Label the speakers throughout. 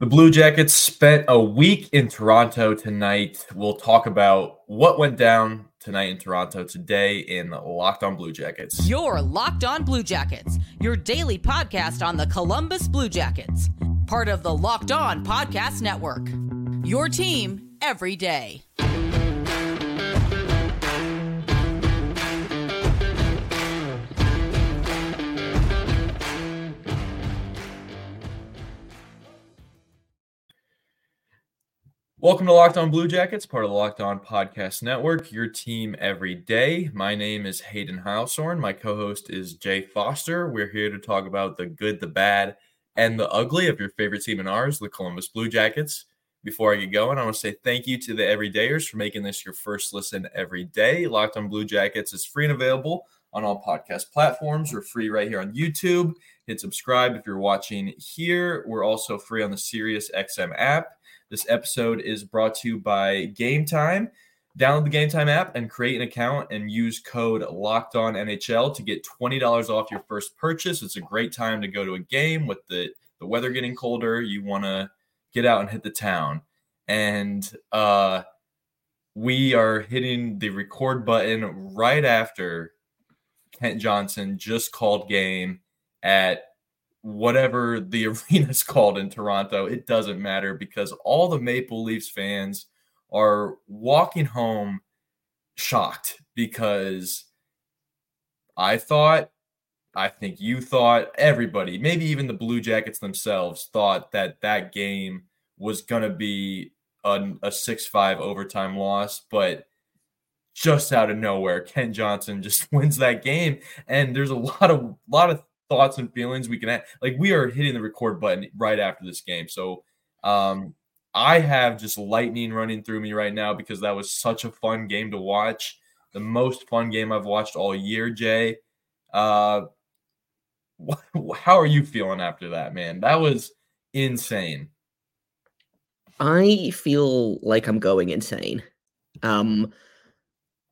Speaker 1: The Blue Jackets spent a week in Toronto tonight. We'll talk about what went down tonight in Toronto today in Locked On Blue Jackets.
Speaker 2: Your Locked On Blue Jackets, your daily podcast on the Columbus Blue Jackets, part of the Locked On Podcast Network. Your team every day.
Speaker 1: Welcome to Locked On Blue Jackets, part of the Locked On Podcast Network, your team every day. My name is Hayden Heilsorn. My co host is Jay Foster. We're here to talk about the good, the bad, and the ugly of your favorite team and ours, the Columbus Blue Jackets. Before I get going, I want to say thank you to the everydayers for making this your first listen every day. Locked On Blue Jackets is free and available on all podcast platforms. We're free right here on YouTube. Hit subscribe if you're watching here. We're also free on the Sirius XM app. This episode is brought to you by Game Time. Download the Game Time app and create an account and use code Locked On NHL to get twenty dollars off your first purchase. It's a great time to go to a game with the the weather getting colder. You want to get out and hit the town, and uh, we are hitting the record button right after Kent Johnson just called game at whatever the arena's called in Toronto, it doesn't matter because all the Maple Leafs fans are walking home shocked because I thought, I think you thought, everybody, maybe even the Blue Jackets themselves thought that that game was going to be a, a 6 5 overtime loss. But just out of nowhere, Kent Johnson just wins that game. And there's a lot of lot of thoughts and feelings we can have. Like we are hitting the record button right after this game. So um, I have just lightning running through me right now because that was such a fun game to watch. The most fun game I've watched all year, Jay. Uh, how are you feeling after that, man? That was insane.
Speaker 3: I feel like I'm going insane. Um,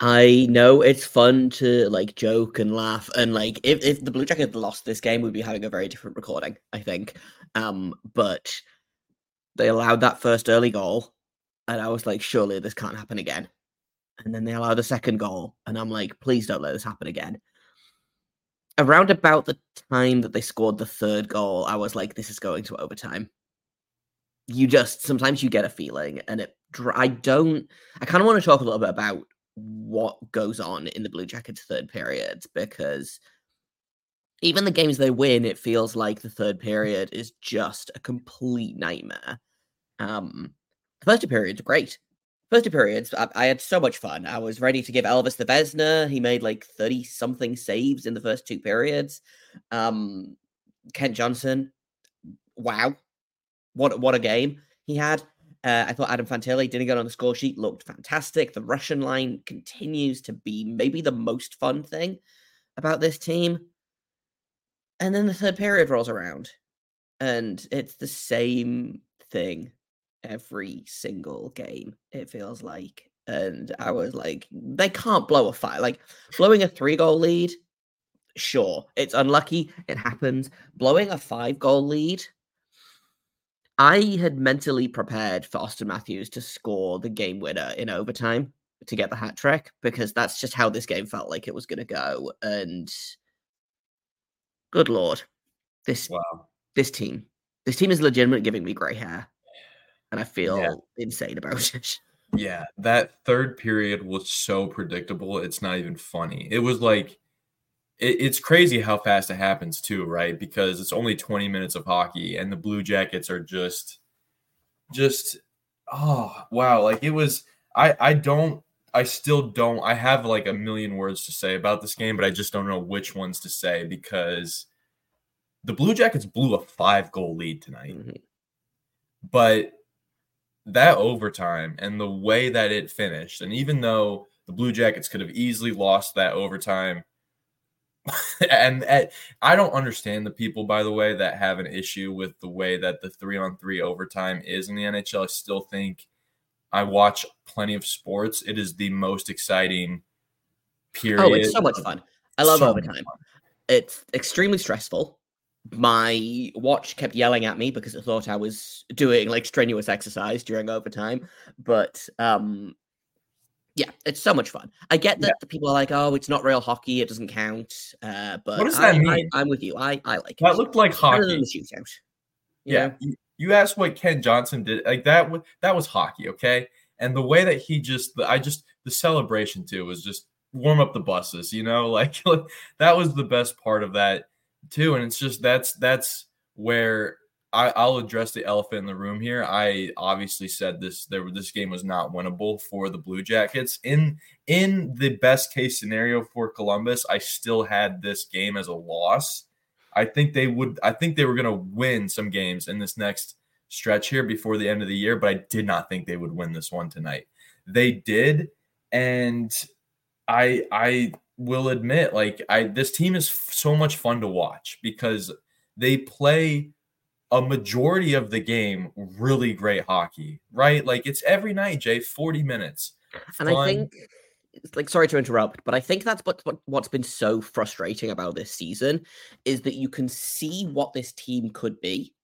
Speaker 3: I know it's fun to like joke and laugh and like if, if the Blue Jackets lost this game, we'd be having a very different recording, I think. Um, but they allowed that first early goal, and I was like, surely this can't happen again. And then they allowed a second goal, and I'm like, please don't let this happen again. Around about the time that they scored the third goal, I was like, this is going to overtime. You just sometimes you get a feeling, and it. I don't. I kind of want to talk a little bit about what goes on in the Blue Jackets third period because even the games they win, it feels like the third period is just a complete nightmare. Um, the first two periods are great. First two periods, I, I, had so much fun. I was ready to give Elvis the Vezina. He made like 30 something saves in the first two periods. Um, Kent Johnson, wow. What, what a game he had. Uh, I thought Adam Fantilli didn't get on the score sheet, looked fantastic. The Russian line continues to be maybe the most fun thing about this team. And then the third period rolls around, and it's the same thing every single game, it feels like. And I was like, they can't blow a fight. Like, blowing a three goal lead, sure, it's unlucky, it happens. Blowing a five goal lead, I had mentally prepared for Auston Matthews to score the game winner in overtime to get the hat trick because that's just how this game felt like it was going to go. And good lord, this wow. this team, this team is legitimate giving me gray hair, and I feel yeah. insane about it.
Speaker 1: Yeah, that third period was so predictable. It's not even funny. It was like it, it's crazy how fast it happens too, right? Because it's only 20 minutes of hockey and the Blue Jackets are just just oh wow, like it was I I don't I still don't I have like a million words to say about this game, but I just don't know which ones to say because the Blue Jackets blew a 5 goal lead tonight. Mm-hmm. But that overtime and the way that it finished, and even though the Blue Jackets could have easily lost that overtime and, and, I don't understand the people, by the way, that have an issue with the way that the three on three overtime is in the NHL. I still think I watch plenty of sports. It is the most exciting period.
Speaker 3: Oh, it's so much fun. I love so overtime. It's extremely stressful, my watch kept yelling at me because it thought I was doing like strenuous exercise during overtime. But um yeah, it's so much fun. I get that yeah. people are like, "Oh, it's not real hockey; it doesn't count." Uh, but
Speaker 1: what does that
Speaker 3: I,
Speaker 1: mean?
Speaker 3: I, am with you. I I like it.
Speaker 1: that. It. Looked like hockey.
Speaker 3: Than the shootout.
Speaker 1: yeah, you, you asked what Kent Johnson did. Like that. was That was hockey, okay? And the way that he just, I just the celebration too was just warm up the buses. You know, like that was the best part of that too. And it's just that's that's where I, will address the elephant in the room here. I obviously said this there this game was not winnable for the Blue Jackets. In in the best case scenario for Columbus, I still had this game as a loss. I think they would I think they were gonna win some games in this next stretch here before the end of the year, but I did not think they would win this one tonight. They did, and I I will admit, like I this team is so much fun to watch because they play a majority of the game really great hockey, right? Like it's every night, Jay, 40 minutes.
Speaker 3: And I think like sorry to interrupt, but I think that's what, what what's been so frustrating about this season is that you can see what this team could be.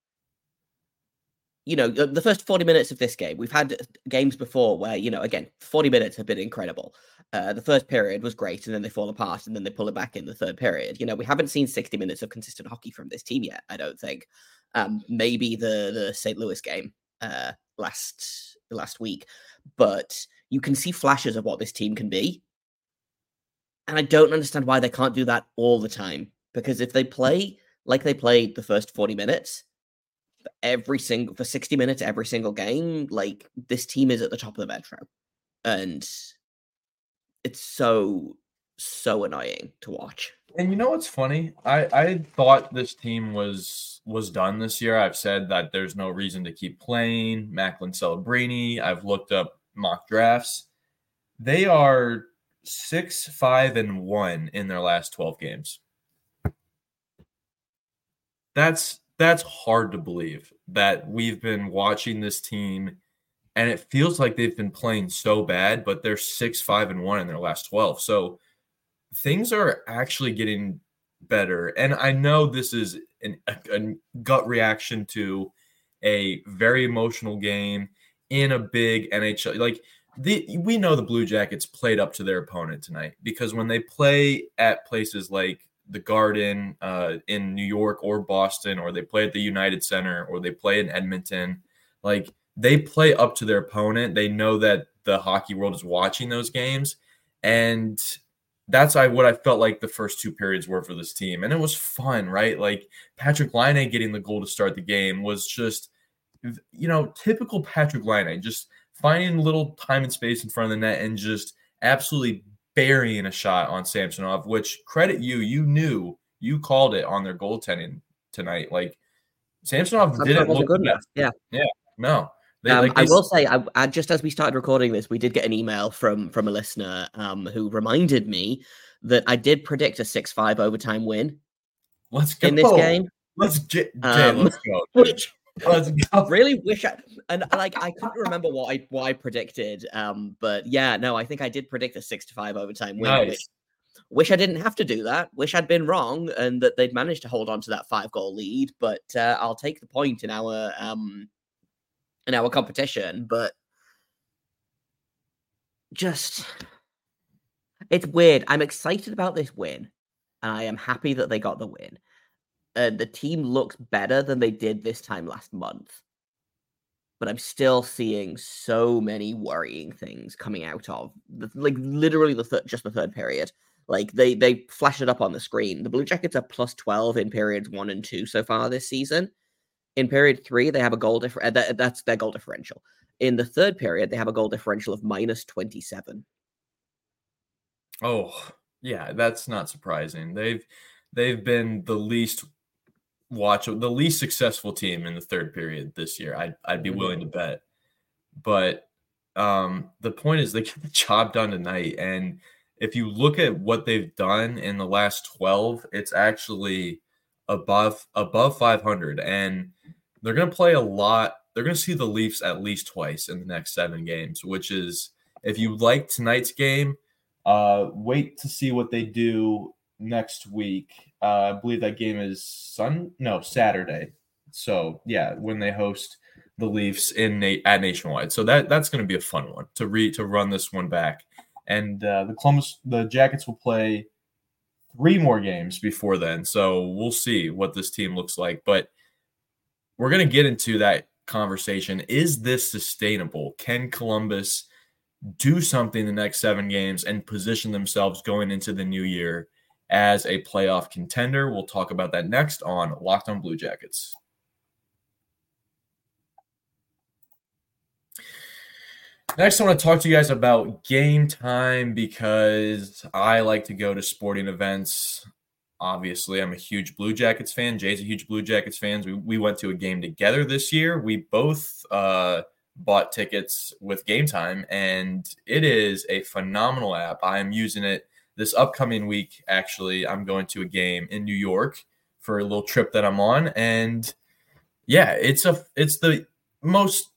Speaker 3: You know, the first 40 minutes of this game, we've had games before where, you know, again, 40 minutes have been incredible. Uh, the first period was great, and then they fall apart, and then they pull it back in the third period. You know, we haven't seen 60 minutes of consistent hockey from this team yet, I don't think um, maybe the the St. Louis game uh, last last week, but you can see flashes of what this team can be, and I don't understand why they can't do that all the time. Because if they play like they played the first forty minutes, every single for sixty minutes every single game, like this team is at the top of the metro, and it's so so annoying to watch.
Speaker 1: And you know what's funny? I I thought this team was was done this year. I've said that there's no reason to keep playing Macklin Celebrini. I've looked up mock drafts. They are six, five, and one in their last twelve games. That's that's hard to believe that we've been watching this team and it feels like they've been playing so bad, but they're six, five, and one in their last 12. So things are actually getting better. And I know this is an, a, a gut reaction to a very emotional game in a big NHL. Like the we know the Blue Jackets played up to their opponent tonight because when they play at places like the Garden uh, in New York or Boston, or they play at the United Center, or they play in Edmonton, like they play up to their opponent. They know that the hockey world is watching those games, and that's I what I felt like the first two periods were for this team, and it was fun, right? Like Patrick Laine getting the goal to start the game was just, you know, typical Patrick Laine, just finding a little time and space in front of the net and just absolutely burying a shot on Samsonov. Which credit you, you knew you called it on their goaltending tonight. Like Samsonov didn't look good enough.
Speaker 3: Yeah,
Speaker 1: yeah, no.
Speaker 3: They, um, like I will say, I, I, just as we started recording this, we did get an email from from a listener um, who reminded me that I did predict a six five overtime win.
Speaker 1: Let's go
Speaker 3: in this game.
Speaker 1: Let's, j- um, let's go. Which,
Speaker 3: let's go. I really wish I and like I couldn't remember what I what I predicted. Um, but yeah, no, I think I did predict a six to five overtime win.
Speaker 1: Nice.
Speaker 3: Which, wish I didn't have to do that. Wish I'd been wrong and that they'd managed to hold on to that five goal lead. But uh, I'll take the point in our um in our competition, but just it's weird. I'm excited about this win, and I am happy that they got the win. And the team looks better than they did this time last month. But I'm still seeing so many worrying things coming out of like literally the third, just the third period. Like they they flash it up on the screen. The Blue Jackets are plus twelve in periods one and two so far this season, in period three, they have a goal differential. Uh, that, that's their goal differential. In the third period, they have a goal differential of minus 27.
Speaker 1: Oh, yeah, that's not surprising. They've they've been the least watch the least successful team in the third period this year. I'd I'd be willing to mm-hmm. bet. But um the point is they get the job done tonight. And if you look at what they've done in the last 12, it's actually above above 500 and they're going to play a lot they're going to see the leafs at least twice in the next seven games which is if you like tonight's game uh wait to see what they do next week. Uh, I believe that game is Sun no Saturday. So yeah, when they host the Leafs in at Nationwide, so that that's going to be a fun one to re to run this one back. And uh, the Columbus the Jackets will play three more games before then, so we'll see what this team looks like. But we're going to get into that conversation. Is this sustainable? Can Columbus do something the next seven games and position themselves going into the new year as a playoff contender? We'll talk about that next on Locked on Blue Jackets. Next, I want to talk to you guys about game time because I like to go to sporting events. Obviously, I'm a huge Blue Jackets fan. Jay's a huge Blue Jackets fan. We, we went to a game together this year. We both uh, bought tickets with Game Time, and it is a phenomenal app. I am using it this upcoming week. Actually, I'm going to a game in New York for a little trip that I'm on, and yeah, it's a it's the most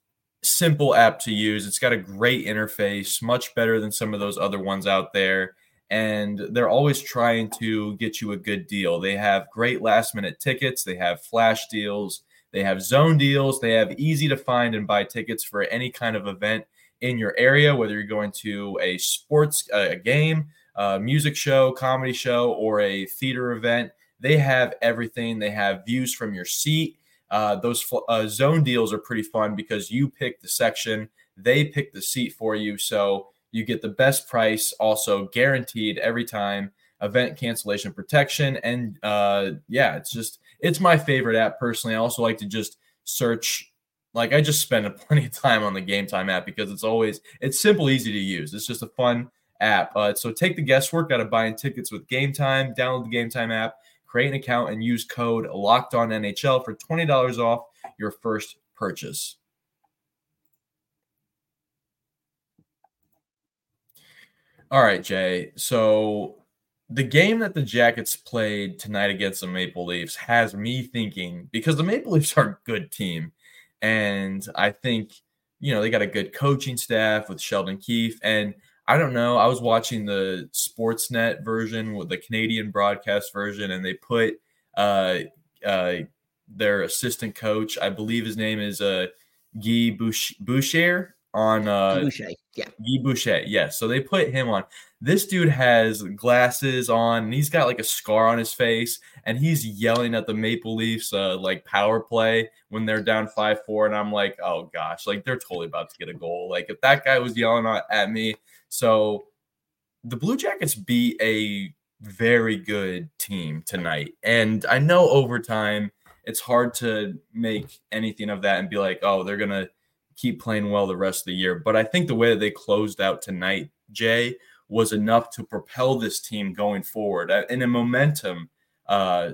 Speaker 1: simple app to use. It's got a great interface, much better than some of those other ones out there. And they're always trying to get you a good deal. They have great last minute tickets, they have flash deals, they have zone deals, they have easy to find and buy tickets for any kind of event in your area, whether you're going to a sports a game, a music show, comedy show, or a theater event. They have everything. They have views from your seat. Uh, those uh, zone deals are pretty fun because you pick the section, they pick the seat for you. So you get the best price, also guaranteed every time, event cancellation protection. And uh, yeah, it's just, it's my favorite app personally. I also like to just search. Like I just spend plenty of time on the Game Time app because it's always it's simple, easy to use. It's just a fun app. Uh, so take the guesswork out of buying tickets with Game Time. Download the Game Time app create an account and use code locked on NHL for $20 off your first purchase. All right, Jay. So the game that the Jackets played tonight against the Maple Leafs has me thinking because the Maple Leafs are a good team. And I think, you know, they got a good coaching staff with Sheldon Keefe. And I don't know. I was watching the Sportsnet version with the Canadian broadcast version, and they put uh, uh, their assistant coach, I believe his name is uh, Guy Boucher, on uh,
Speaker 3: Boucher, yeah,
Speaker 1: Guy Boucher, yes. Yeah. So they put him on. This dude has glasses on, and he's got like a scar on his face, and he's yelling at the Maple Leafs uh, like power play when they're down five four, and I'm like, oh gosh, like they're totally about to get a goal. Like if that guy was yelling at me, so the Blue Jackets be a very good team tonight. And I know overtime, it's hard to make anything of that and be like, oh, they're going to keep playing well the rest of the year. But I think the way that they closed out tonight, Jay, was enough to propel this team going forward in a momentum uh,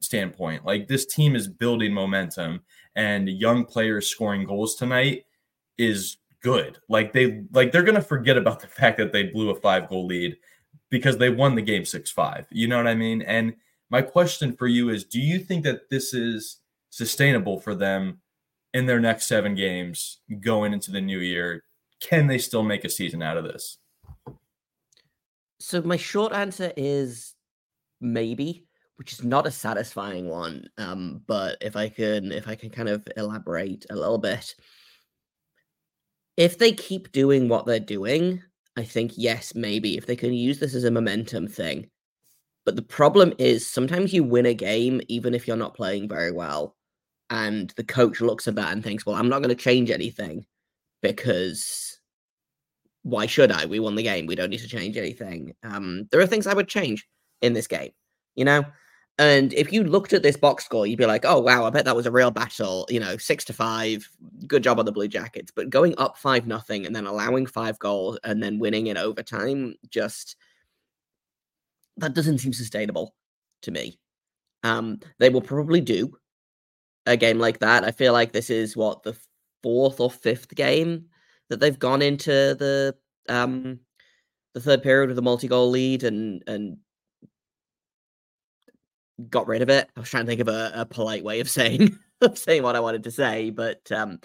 Speaker 1: standpoint. Like this team is building momentum, and young players scoring goals tonight is good. Like they like they're gonna forget about the fact that they blew a five goal lead because they won the game six five. You know what I mean? And my question for you is: Do you think that this is sustainable for them in their next seven games going into the new year? Can they still make a season out of this?
Speaker 3: So my short answer is maybe, which is not a satisfying one. Um, but if I can, if I can kind of elaborate a little bit, if they keep doing what they're doing, I think yes, maybe if they can use this as a momentum thing. But the problem is sometimes you win a game even if you're not playing very well. And the coach looks at that and thinks, well, I'm not going to change anything because why should I? We won the game. We don't need to change anything. Um, there are things I would change in this game, you know? And if you looked at this box score, you'd be like, oh, wow, I bet that was a real battle. You know, six to five. Good job on the Blue Jackets. But going up five nothing and then allowing five goals and then winning in overtime, just that doesn't seem sustainable to me. Um, they will probably do a game like that. I feel like this is what the fourth or fifth game that they've gone into the um the third period with a multi-goal lead and and got rid of it. I was trying to think of a, a polite way of saying of saying what I wanted to say, but um,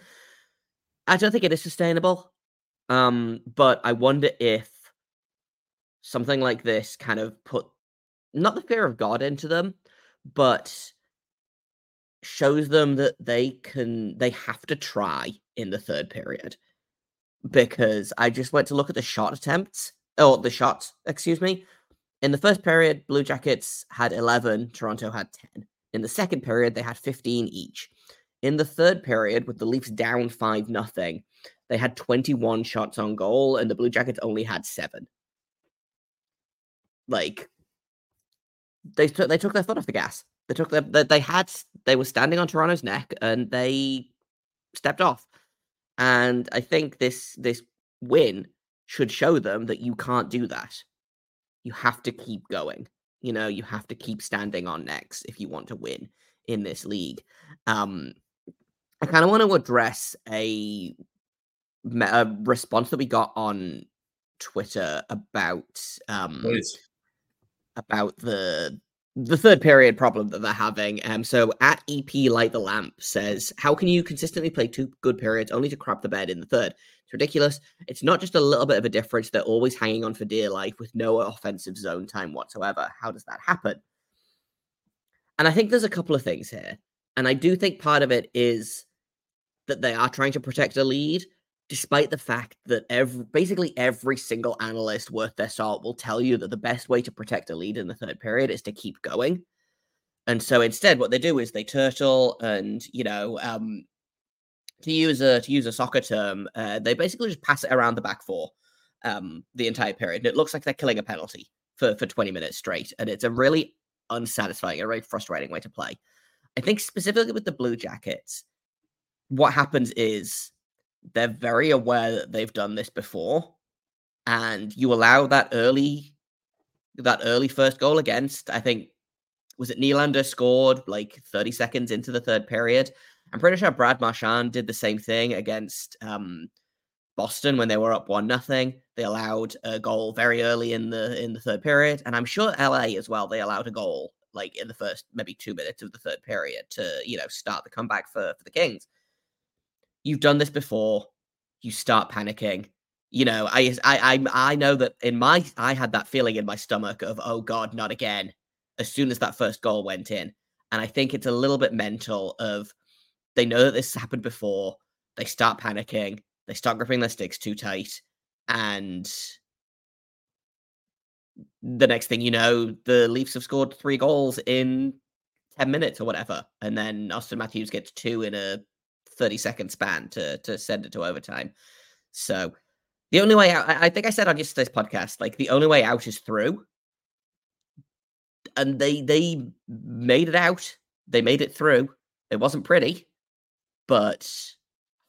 Speaker 3: I don't think it is sustainable. Um, but I wonder if something like this kind of put not the fear of God into them, but shows them that they can they have to try in the third period because I just went to look at the shot attempts or the shots, excuse me. In the first period, Blue Jackets had 11, Toronto had 10. In the second period, they had 15 each. In the third period, with the Leafs down 5 nothing, they had 21 shots on goal and the Blue Jackets only had 7. Like they took they took their foot off the gas. They took their they had they were standing on Toronto's neck and they stepped off. And I think this this win should show them that you can't do that. You have to keep going. You know, you have to keep standing on necks if you want to win in this league. Um, I kind of want to address a, a response that we got on Twitter about um, about the the third period problem that they're having. Um, so at EP Light the Lamp says, How can you consistently play two good periods only to crap the bed in the third? It's ridiculous. It's not just a little bit of a difference. They're always hanging on for dear life with no offensive zone time whatsoever. How does that happen? And I think there's a couple of things here. And I do think part of it is that they are trying to protect a lead, despite the fact that every basically every single analyst worth their salt will tell you that the best way to protect a lead in the third period is to keep going. And so instead, what they do is they turtle and you know, um, to use a to use a soccer term, uh, they basically just pass it around the back four um, the entire period. And it looks like they're killing a penalty for for 20 minutes straight, and it's a really unsatisfying, a very frustrating way to play. I think specifically with the Blue Jackets, what happens is they're very aware that they've done this before and you allow that early that early first goal against i think was it Nylander scored like 30 seconds into the third period? I'm pretty sure brad marchand did the same thing against um, boston when they were up one nothing. They allowed a goal very early in the in the third period and i'm sure la as well they allowed a goal like in the first maybe two minutes of the third period to you know start the comeback for for the kings you've done this before. You start panicking. You know, I, I, I, I know that in my, I had that feeling in my stomach of, oh God, not again. As soon as that first goal went in, and I think it's a little bit mental of, they know that this happened before. They start panicking. They start gripping their sticks too tight, and the next thing you know, the Leafs have scored three goals in 10 minutes or whatever. And then Auston Matthews gets two in a 30 second span to to send it to overtime. So the only way out, I think I said on yesterday's podcast, like the only way out is through. And they they made it out. They made it through. It wasn't pretty, but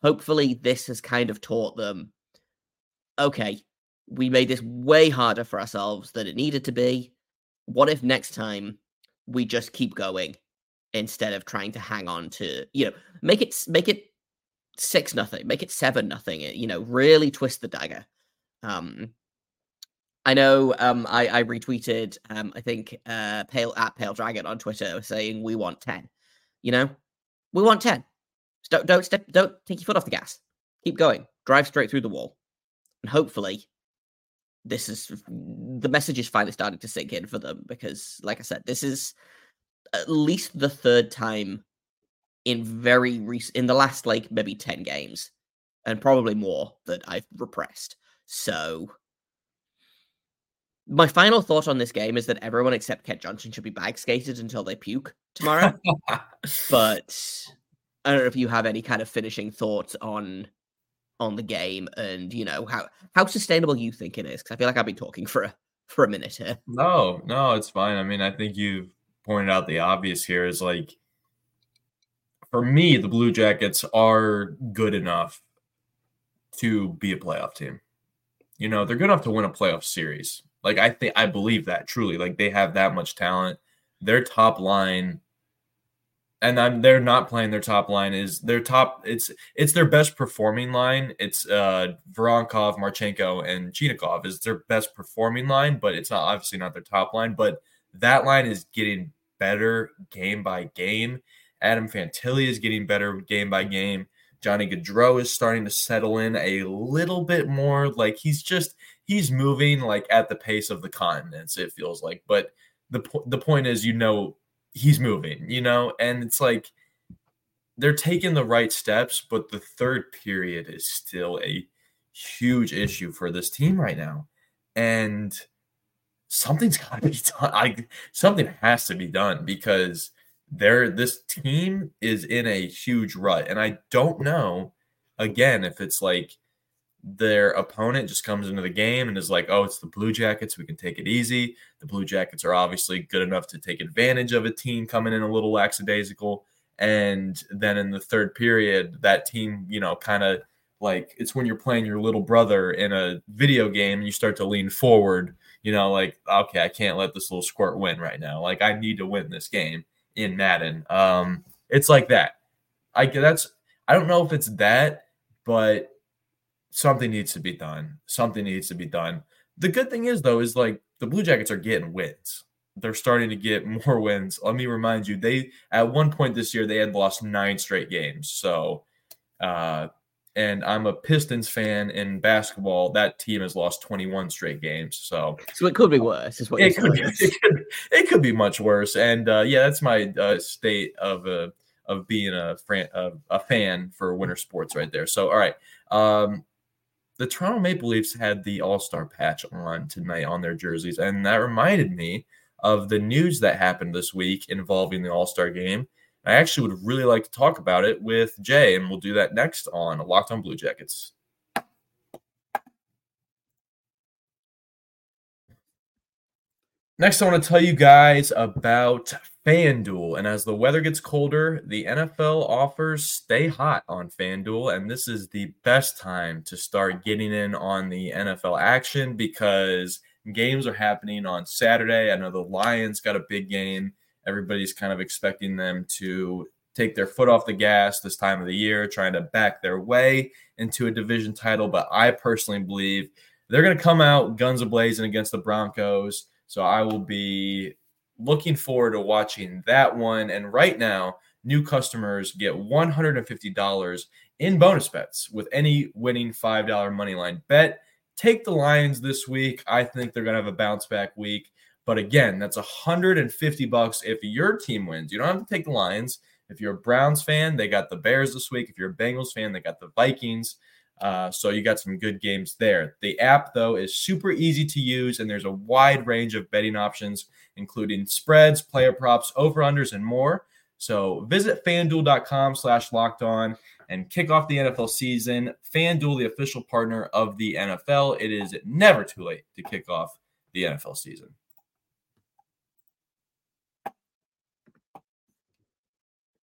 Speaker 3: hopefully this has kind of taught them okay, we made this way harder for ourselves than it needed to be. What if next time we just keep going instead of trying to hang on to you know make it make it six nothing make it seven nothing you know really twist the dagger. Um i know um i i retweeted um i think uh pale at pale dragon on twitter saying we want 10 you know? We want 10 don't don't step don't take your foot off the gas. Keep going. Drive straight through the wall. And hopefully this is the message is finally starting to sink in for them because like i said this is at least the third time in very recent in the last like maybe 10 games and probably more that I've repressed. So my final thought on this game is that everyone except Kent Johnson should be bag skated until they puke tomorrow. but I don't know if you have any kind of finishing thoughts on on the game and you know how how sustainable you think it is because I feel like I've been talking for a for a minute here.
Speaker 1: No, no, it's fine. I mean, I think you've pointed out the obvious here is like for me, the Blue Jackets are good enough to be a playoff team. You know, they're good enough to win a playoff series. Like I think I believe that truly. Like they have that much talent. Their top line and I'm, they're not playing their top line is their top it's it's their best performing line it's uh Voronkov, Marchenko and Chinakhov is their best performing line but it's not obviously not their top line but that line is getting better game by game. Adam Fantilli is getting better game by game. Johnny Gaudreau is starting to settle in a little bit more. Like he's just he's moving like at the pace of the continents. It feels like, but the po- the point is, you know, he's moving, you know, and it's like they're taking the right steps, but the third period is still a huge issue for this team right now, and something's got to be done. I something has to be done because they're this team is in a huge rut, and I don't know again if it's like their opponent just comes into the game and is like, oh, it's the Blue Jackets. We can take it easy. The Blue Jackets are obviously good enough to take advantage of a team coming in a little lackadaisical. And then in the third period, that team, you know, kind of like it's when you're playing your little brother in a video game and you start to lean forward, you know, like, okay, I can't let this little squirt win right now. Like, I need to win this game in Madden. Um, it's like that. I that's I don't know if it's that, but something needs to be done. Something needs to be done. The good thing is though, is like the Blue Jackets are getting wins. They're starting to get more wins. Let me remind you, they at one point this year they had lost nine straight games. So uh and I'm a Pistons fan in basketball. That team has lost 21 straight games. So,
Speaker 3: so it could be worse. Is what
Speaker 1: it could, be, it could, it could be much worse. And uh, yeah, that's my uh, state of uh, of being a, fran- a fan for winter sports right there. So, all right, um, the Toronto Maple Leafs had the All Star patch on tonight on their jerseys, and that reminded me of the news that happened this week involving the All Star game. I actually would really like to talk about it with Jay, and we'll do that next on Locked On Blue Jackets. Next, I want to tell you guys about FanDuel. And as the weather gets colder, the NFL offers stay hot on FanDuel. And this is the best time to start getting in on the NFL action because games are happening on Saturday. I know the Lions got a big game Everybody's kind of expecting them to take their foot off the gas this time of the year, trying to back their way into a division title. But I personally believe they're going to come out guns ablazing against the Broncos. So I will be looking forward to watching that one. And right now, new customers get $150 in bonus bets with any winning $5 money line bet. Take the Lions this week. I think they're going to have a bounce back week. But again, that's 150 bucks if your team wins. You don't have to take the Lions. If you're a Browns fan, they got the Bears this week. If you're a Bengals fan, they got the Vikings. Uh, so you got some good games there. The app, though, is super easy to use, and there's a wide range of betting options, including spreads, player props, over-unders, and more. So visit fanduel.com slash locked on and kick off the NFL season. FanDuel, the official partner of the NFL. It is never too late to kick off the NFL season.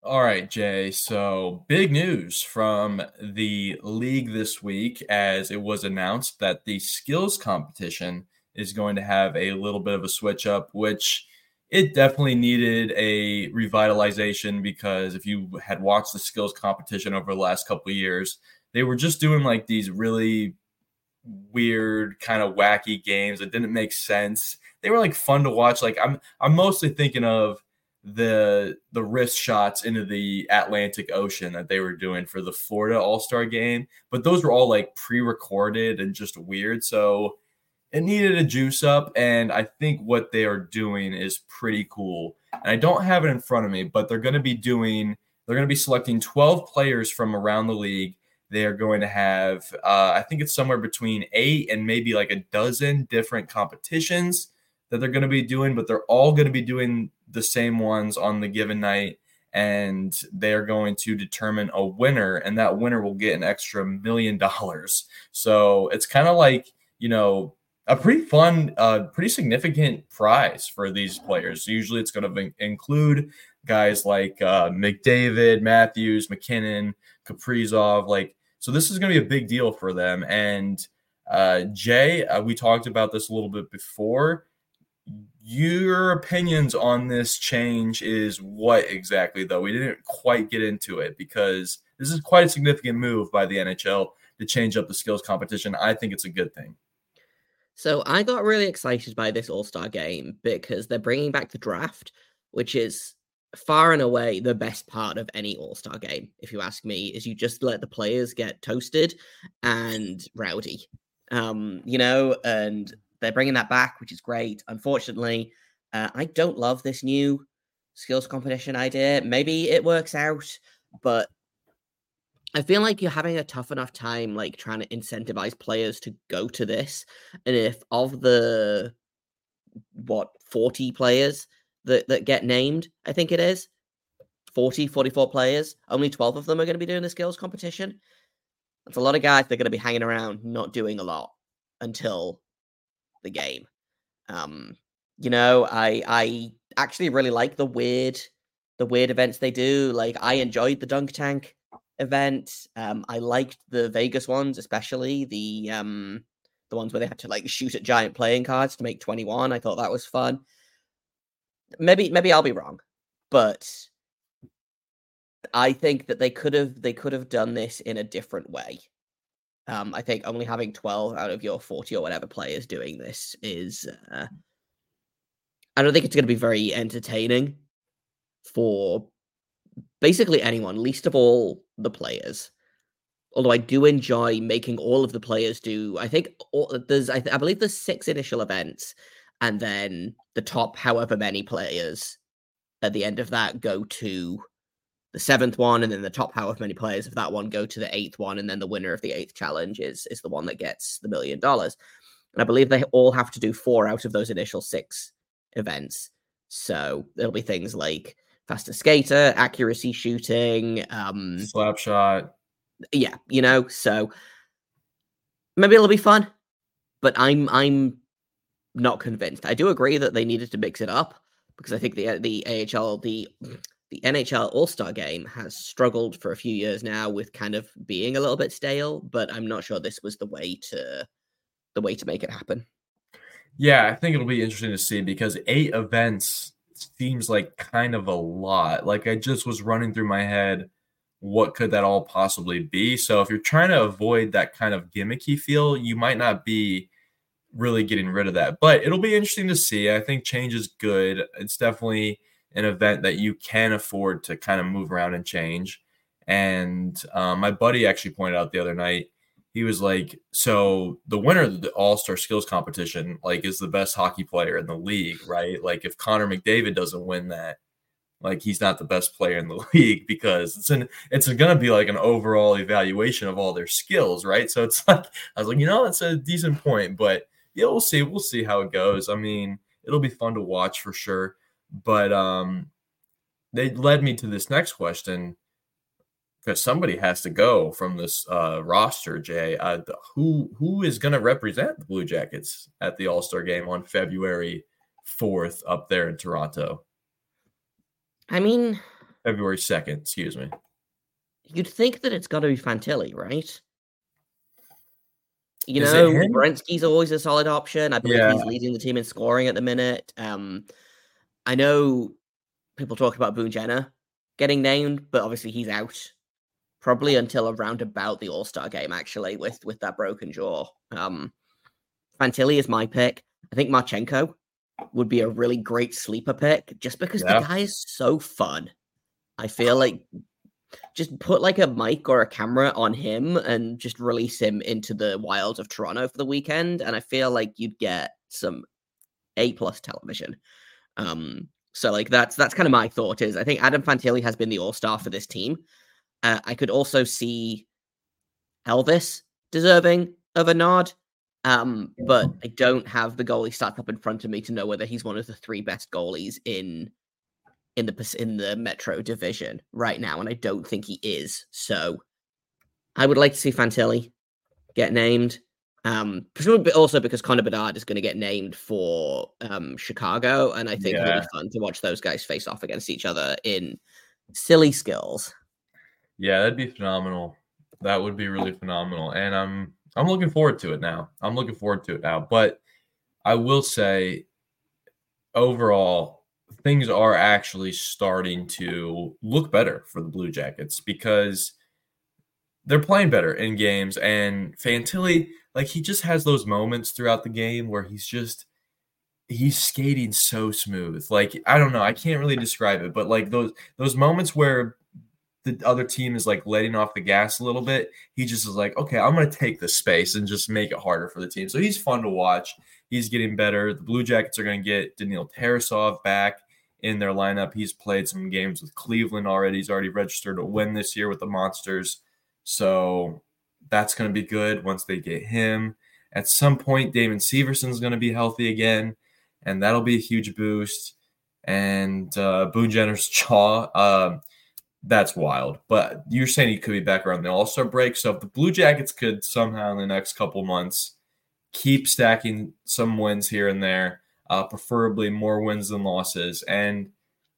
Speaker 1: All right, Jay. So, big news from the league this week as it was announced that the skills competition is going to have a little bit of a switch up, which it definitely needed a revitalization because if you had watched the skills competition over the last couple years, they were just doing like these really weird kind of wacky games that didn't make sense. They were like fun to watch. Like I'm I'm mostly thinking of the the wrist shots into the Atlantic Ocean that they were doing for the Florida All Star game, but those were all like pre-recorded and just weird. So it needed a juice up, and I think what they are doing is pretty cool. And I don't have it in front of me, but they're going to be doing they're going to be selecting 12 players from around the league. They are going to have uh, I think it's somewhere between eight and maybe like a dozen different competitions that they're going to be doing, but they're all going to be doing the same ones on the given night and they're going to determine a winner and that winner will get an extra million dollars. So it's kind of like you know a pretty fun uh pretty significant prize for these players. Usually it's going to include guys like uh mcdavid matthews mackinnon kaprizov like so this is going to be a big deal for them. And uh jay uh, we talked about this a little bit before your opinions on this change is what exactly though? We didn't quite get into it because this is quite a significant move by the nhl to change up the skills competition. I think it's a good thing.
Speaker 3: So i got really excited by this all-star game because they're bringing back the draft which is far and away the best part of any all-star game if you ask me is you just let the players get toasted and rowdy. Um you know and they're bringing that back, which is great. Unfortunately, Uh, I don't love this new skills competition idea. Maybe it works out, but I feel like you're having a tough enough time like trying to incentivize players to go to this. And if of the what 40 players that, that get named, I think it is 40, 44 players, only 12 of them are going to be doing the skills competition. That's a lot of guys that are going to be hanging around not doing a lot until the game. Um, you know, I I actually really like the weird the weird events they do. Like I enjoyed the dunk tank event. Um, I liked the Vegas ones, especially the um the ones where they had to like shoot at giant playing cards to make 21. I thought that was fun. Maybe maybe I'll be wrong, but I think that they could have they could have done this in a different way. Um, I think only having 12 out of your 40 or whatever players doing this is uh, I don't think it's going to be very entertaining for basically anyone, least of all the players. Although I do enjoy making all of the players do. I think all, there's, I, th- I believe there's six initial events, and then the top however many players at the end of that go to the seventh one, and then the top however many players of that one go to the eighth one, and then the winner of the eighth challenge is is the one that gets the million dollars. And I believe they all have to do four out of those initial six events. So there'll be things like faster skater, accuracy shooting, um,
Speaker 1: slap shot.
Speaker 3: Yeah, you know, so maybe it'll be fun, but I'm I'm not convinced. I do agree that they needed to mix it up because I think the the AHL the the NHL All Star Game has struggled for a few years now with kind of being a little bit stale, but I'm not sure this was the way to the way to make it happen.
Speaker 1: Yeah, I think it'll be interesting to see because eight events seems like kind of a lot. Like I just was running through my head, what could that all possibly be? So if you're trying to avoid that kind of gimmicky feel, you might not be really getting rid of that. But it'll be interesting to see. I think change is good. It's definitely an event that you can afford to kind of move around and change. And um, my buddy actually pointed out the other night he was like, so the winner of the All Star Skills Competition, like, is the best hockey player in the league, right? Like, if Connor McDavid doesn't win that, like, he's not the best player in the league because it's an it's going to be like an overall evaluation of all their skills, right? So it's like I was like, you know, that's a decent point, but yeah, we'll see, we'll see how it goes. I mean, it'll be fun to watch for sure, but um, they led me to this next question because somebody has to go from this uh, roster, Jay. Uh, who who is going to represent the Blue Jackets at the All Star Game on February fourth up there in Toronto?
Speaker 3: I mean,
Speaker 1: February second. Excuse me.
Speaker 3: You'd think that it's got to be Fantilli, right? You is know, Werenski's always a solid option. I believe yeah. he's leading the team in scoring at the minute. Um, I know people talk about Boone Jenner getting named, but obviously he's out probably until around about the All Star game, actually, with with that broken jaw. Um, Fantilli is my pick. I think Marchenko would be a really great sleeper pick just because yeah. the guy is so fun. I feel like just put like a mic or a camera on him and just release him into the wilds of Toronto for the weekend, and I feel like you'd get some A plus television. Um, so like that's that's kind of my thought is I think Adam Fantilli has been the all star for this team. Uh, I could also see Elvis deserving of a nod. Um, but I don't have the goalie stats up in front of me to know whether he's one of the three best goalies in in the in the Metro division right now, and I don't think he is. So I would like to see Fantilli get named. Um, presumably also because Connor Bedard is going to get named for um, Chicago, and I think yeah. it'll be fun to watch those guys face off against each other in silly skills.
Speaker 1: Yeah, that'd be phenomenal. That would be really phenomenal. And I'm I'm looking forward to it now. I'm looking forward to it now. But I will say overall things are actually starting to look better for the Blue Jackets because they're playing better in games and Fantilli like he just has those moments throughout the game where he's just he's skating so smooth. Like I don't know, I can't really describe it, but like those those moments where the other team is like letting off the gas a little bit, he just is like, okay, I'm going to take the space and just make it harder for the team. So he's fun to watch. He's getting better. The Blue Jackets are going to get Daniil Tarasov back in their lineup. He's played some games with Cleveland already. He's already registered a win this year with the Monsters. So that's going to be good once they get him. At some point, Damon Severson is going to be healthy again, and that'll be a huge boost. And uh, Boone Jenner's jaw, uh, that's wild. But you're saying he could be back around the All Star break. So if the Blue Jackets could somehow in the next couple months keep stacking some wins here and there, uh, preferably more wins than losses. And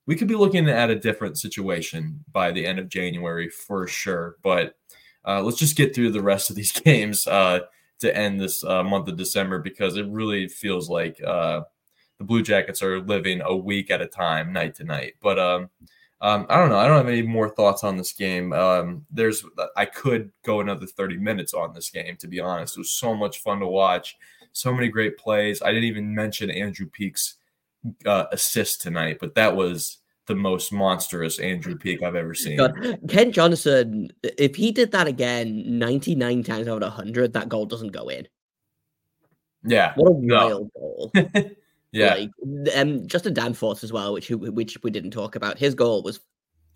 Speaker 1: we could be looking at a different situation by the end of January for sure. But uh, let's just get through the rest of these games uh, to end this uh, month of December because it really feels like uh, the Blue Jackets are living a week at a time, night to night. But um, um, I don't know. I don't have any more thoughts on this game. Um, there's I could go another 30 minutes on this game, to be honest. It was so much fun to watch so many great plays. I didn't even mention Andrew Peeke's uh, assist tonight, but that was the most monstrous Andrew Peeke I've ever seen.
Speaker 3: God, Kent Johnson, if he did that again 99 times out of 100, that goal doesn't go in.
Speaker 1: Yeah.
Speaker 3: What a wild no. goal.
Speaker 1: yeah.
Speaker 3: Like, um, Justin Danforth as well, which which we didn't talk about. His goal was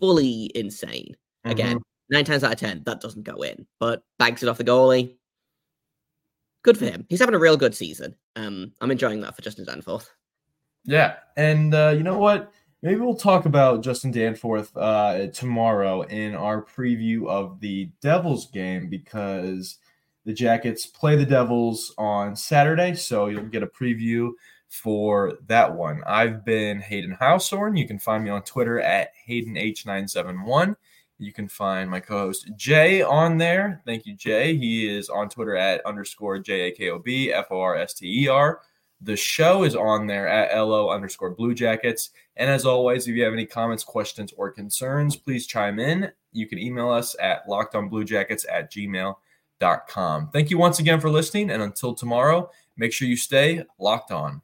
Speaker 3: fully insane. Again, mm-hmm. nine times out of 10, that doesn't go in, but banks it off the goalie good for him. He's having a real good season. Um, I'm enjoying that for Justin Danforth.
Speaker 1: Yeah, and uh, you know what? Maybe we'll talk about Justin Danforth uh, tomorrow in our preview of the Devils game because the Jackets play the Devils on Saturday, so you'll get a preview for that one. I've been Hayden Housorn. You can find me on Twitter at HaydenH971. You can find my co-host Jay on there. Thank you, Jay. He is on Twitter at underscore J A K O B F O R S T E R. The show is on there at LO underscore Blue Jackets. And as always, if you have any comments, questions, or concerns, please chime in. You can email us at lockedonbluejackets at gmail.com. Thank you once again for listening. And until tomorrow, make sure you stay locked on.